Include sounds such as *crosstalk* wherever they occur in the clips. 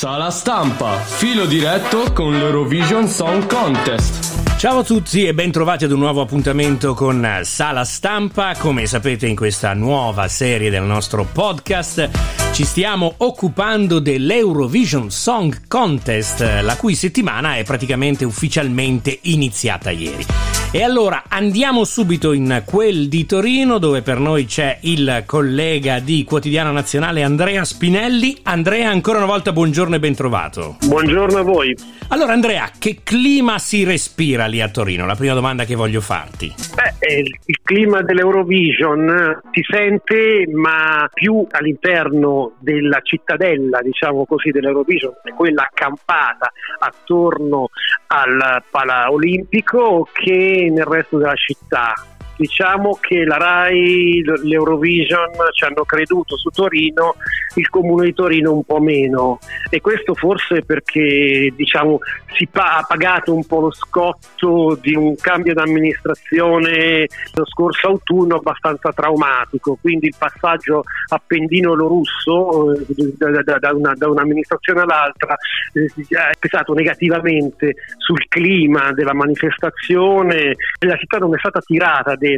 Sala stampa, filo diretto con l'Eurovision Song Contest. Ciao a tutti e ben trovati ad un nuovo appuntamento con Sala Stampa. Come sapete in questa nuova serie del nostro podcast ci stiamo occupando dell'Eurovision Song Contest, la cui settimana è praticamente ufficialmente iniziata ieri. E allora andiamo subito in quel di Torino dove per noi c'è il collega di Quotidiano Nazionale Andrea Spinelli. Andrea, ancora una volta buongiorno e ben trovato. Buongiorno a voi. Allora Andrea, che clima si respira lì a Torino? La prima domanda che voglio farti. Beh, il, il clima dell'Eurovision si sente ma più all'interno della cittadella, diciamo così, dell'Eurovision, quella accampata attorno al Pala Olimpico che nel resto della città. Diciamo che la RAI, l'Eurovision ci hanno creduto su Torino, il comune di Torino un po' meno. E questo forse perché diciamo, si pa- ha pagato un po' lo scotto di un cambio d'amministrazione lo scorso autunno abbastanza traumatico, quindi il passaggio appendino-lorusso eh, da, da, da, una, da, un'amministrazione all'altra eh, è pesato negativamente sul clima della manifestazione, la città non è stata tirata dentro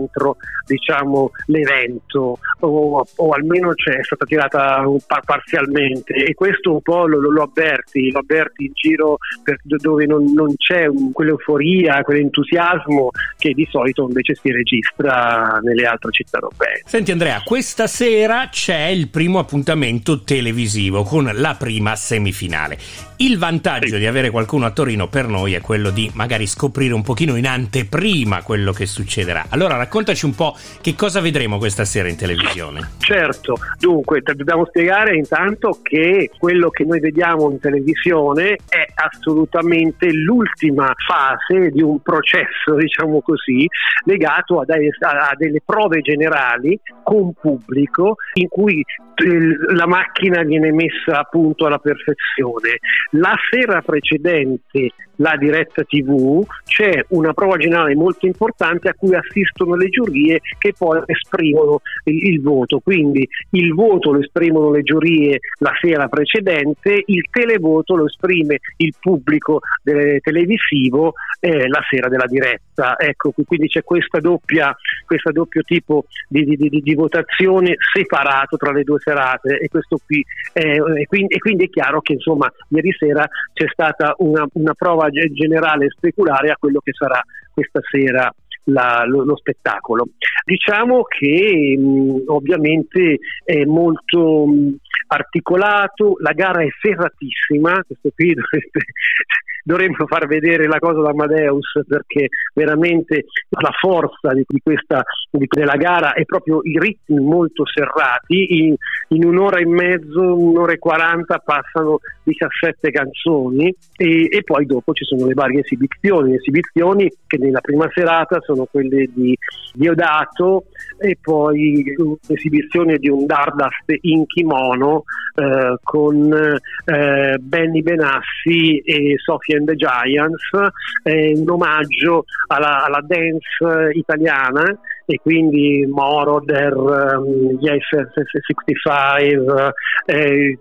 diciamo, l'evento o, o almeno c'è stata tirata par- parzialmente e questo un po' lo, lo, avverti, lo avverti in giro per, dove non, non c'è un, quell'euforia, quell'entusiasmo che di solito invece si registra nelle altre città europee. Senti Andrea, questa sera c'è il primo appuntamento televisivo con la prima semifinale. Il vantaggio di avere qualcuno a Torino per noi è quello di magari scoprire un pochino in anteprima quello che succederà. Allora raccontaci un po' che cosa vedremo questa sera in televisione. Certo, dunque dobbiamo spiegare intanto che quello che noi vediamo in televisione è assolutamente l'ultima fase di un processo, *laughs* diciamo così, legato a, a delle prove generali con pubblico in cui la macchina viene messa a punto alla perfezione. La sera precedente la diretta TV c'è una prova generale molto importante a cui assistono le giurie che poi esprimono il, il voto. Quindi il voto lo esprimono le giurie la sera precedente, il televoto lo esprime il pubblico televisivo eh, la sera della diretta. Ecco, quindi c'è questa doppia, questo doppio tipo di, di, di, di, votazione separato tra le due serate e, qui, eh, e, quindi, e, quindi, è chiaro che insomma ieri sera c'è stata una, una prova generale e speculare a quello che sarà questa sera la, lo, lo, spettacolo. Diciamo che mh, ovviamente è molto mh, articolato, la gara è ferratissima, questo qui *laughs* dovreste dovremmo far vedere la cosa da Amadeus perché veramente la forza di, questa, di, della gara è proprio i ritmi molto serrati, in, in, un'ora e mezzo, un'ora e quaranta passano 17 canzoni e, e, poi dopo ci sono le varie esibizioni, esibizioni che nella prima serata sono quelle di Diodato e poi l'esibizione di un Dardast in kimono eh, con eh, Benny Benassi e Sofia and the Giants, è un omaggio alla, alla dance italiana e quindi Moroder, um, Yes 65, eh,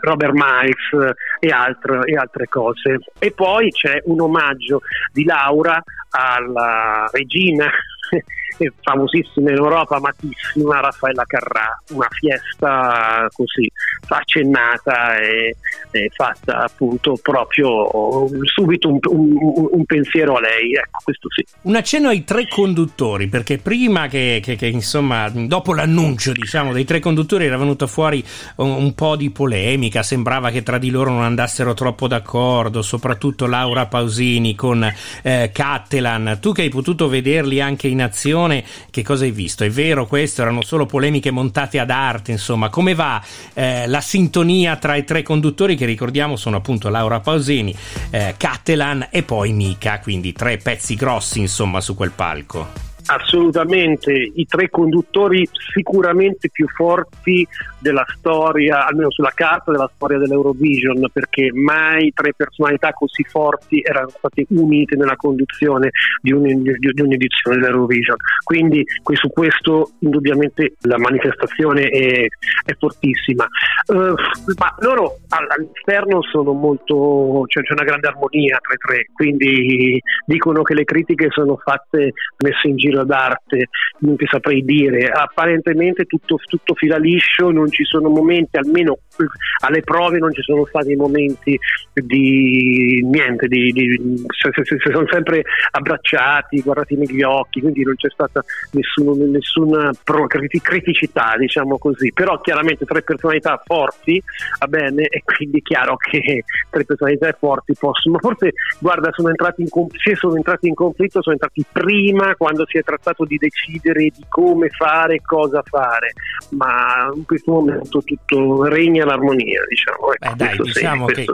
Robert Miles e altre, e altre cose. E poi c'è un omaggio di Laura alla regina *laughs* famosissima in Europa, amatissima Raffaella Carrà, una fiesta così accennata e, e fatta appunto proprio subito un, un, un, pensiero a lei, ecco questo sì. Un accenno ai tre conduttori, perché prima che, che, che insomma dopo l'annuncio diciamo dei tre conduttori era venuta fuori un, un, po' di polemica, sembrava che tra di loro non andassero troppo d'accordo, soprattutto Laura Pausini con eh, Cattelan, tu che hai potuto vederli anche in azione che cosa hai visto? È vero questo? Erano solo polemiche montate ad arte, insomma, come va eh, la sintonia tra i tre conduttori che ricordiamo sono appunto Laura Pausini, eh, Cattelan e poi Mika, quindi tre pezzi grossi insomma su quel palco. Assolutamente, i tre conduttori sicuramente più forti della storia, almeno sulla carta della storia dell'Eurovision, perché mai tre personalità così forti erano state unite nella conduzione di, un, di un'edizione dell'Eurovision. Quindi su questo indubbiamente la manifestazione è, è fortissima. Uh, ma loro all'esterno sono molto, cioè c'è una grande armonia tra i tre, quindi dicono che le critiche sono fatte messe in giro d'arte, non ti saprei dire. Apparentemente tutto, tutto fila liscio, non ci sono momenti, almeno alle prove non ci sono stati momenti di niente, di, di, si, sono sempre abbracciati, guardati negli occhi, quindi non c'è stata nessun, nessuna criticità, diciamo così. Però chiaramente tre personalità forti, va bene, e quindi è chiaro che tre personalità forti possono, forse guarda, sono entrati in, se sono entrati in conflitto, sono entrati prima quando si è trattato di decidere di come fare, cosa fare, ma in questo momento tutto regna l'armonia, diciamo. Ecco, Beh, dai, diciamo che,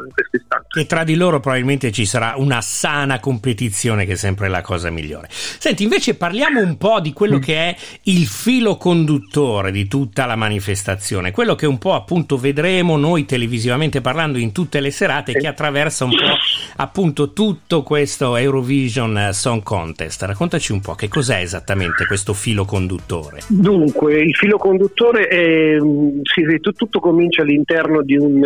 che, tra di loro probabilmente ci sarà una sana competizione che è sempre la cosa migliore. Senti, invece parliamo un po' di quello mm. che è il filo conduttore di tutta la manifestazione, quello che un po' appunto vedremo noi televisivamente parlando in tutte le serate che attraversa un po' appunto tutto questo Eurovision Song Contest. Raccontaci un po' che cos'è esattamente questo filo conduttore. Dunque, il filo conduttore è, sì, tutto, comincia all'interno di un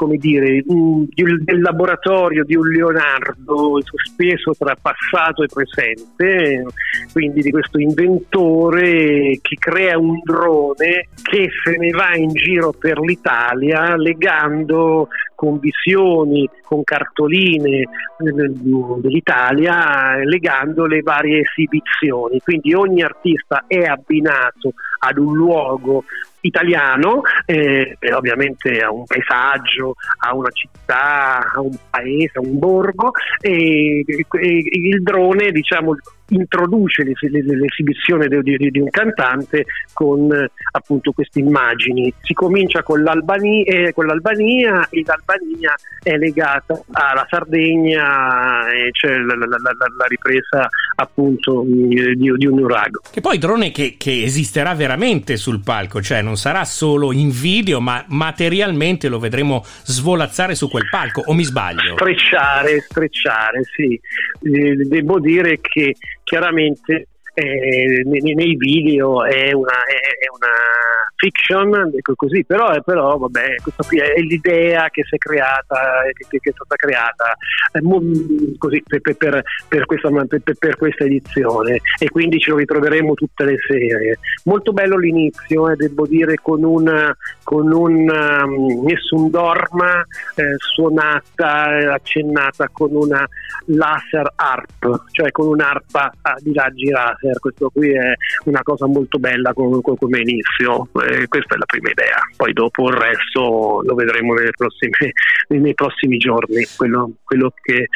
come dire, del laboratorio di un Leonardo sospeso tra passato e presente, quindi di questo inventore che crea un drone che se ne va in giro per l'Italia legando con visioni, con cartoline dell'Italia, legando le varie esibizioni. Quindi ogni artista è abbinato ad un luogo italiano, eh, ovviamente a un paesaggio, a una città, a un paese, a un borgo e, e il drone diciamo introduce l'esibizione di, di, di, un cantante con appunto queste immagini. Si comincia con l'Albania, eh, con l'Albania e l'Albania è legata alla Sardegna e c'è la, la, la, la ripresa appunto di, di, un urago. Che poi drone che, che esisterà veramente sul palco, cioè non sarà solo in video ma materialmente lo vedremo svolazzare su quel palco o mi sbaglio? Strecciare, strecciare, sì. Eh, devo dire che chiaramente eh, nei, nei, video è una, è, è una fiction, ecco così, però, però vabbè, questa qui è l'idea che si è creata, che, che è stata creata eh, così, per, per, per, questa, per, questa, edizione e quindi ce lo ritroveremo tutte le serie. Molto bello l'inizio, eh, devo dire, con un, con um, Nessun Dorma eh, suonata, eh, accennata con una laser harp, cioè con un'arpa di raggi laser. Questo qui è una cosa molto bella come, come inizio eh, questa è la prima idea, poi dopo il resto lo vedremo prossime, nei prossimi giorni, quello, quello che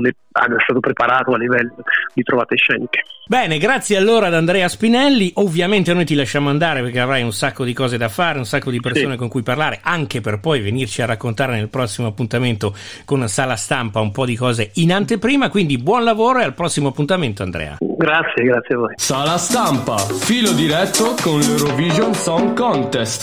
le, è stato preparato a livello di trovate sceniche. Bene, grazie allora ad Andrea Spinelli, ovviamente noi ti lasciamo andare perché avrai un sacco di cose da fare, un sacco di persone sì. con cui parlare, anche per poi venirci a raccontare nel prossimo appuntamento con Sala Stampa un po' di cose in anteprima, quindi buon lavoro e al prossimo appuntamento Andrea. Grazie, grazie a voi. Sala Stampa, filo diretto con l'Eurovision Song Contest.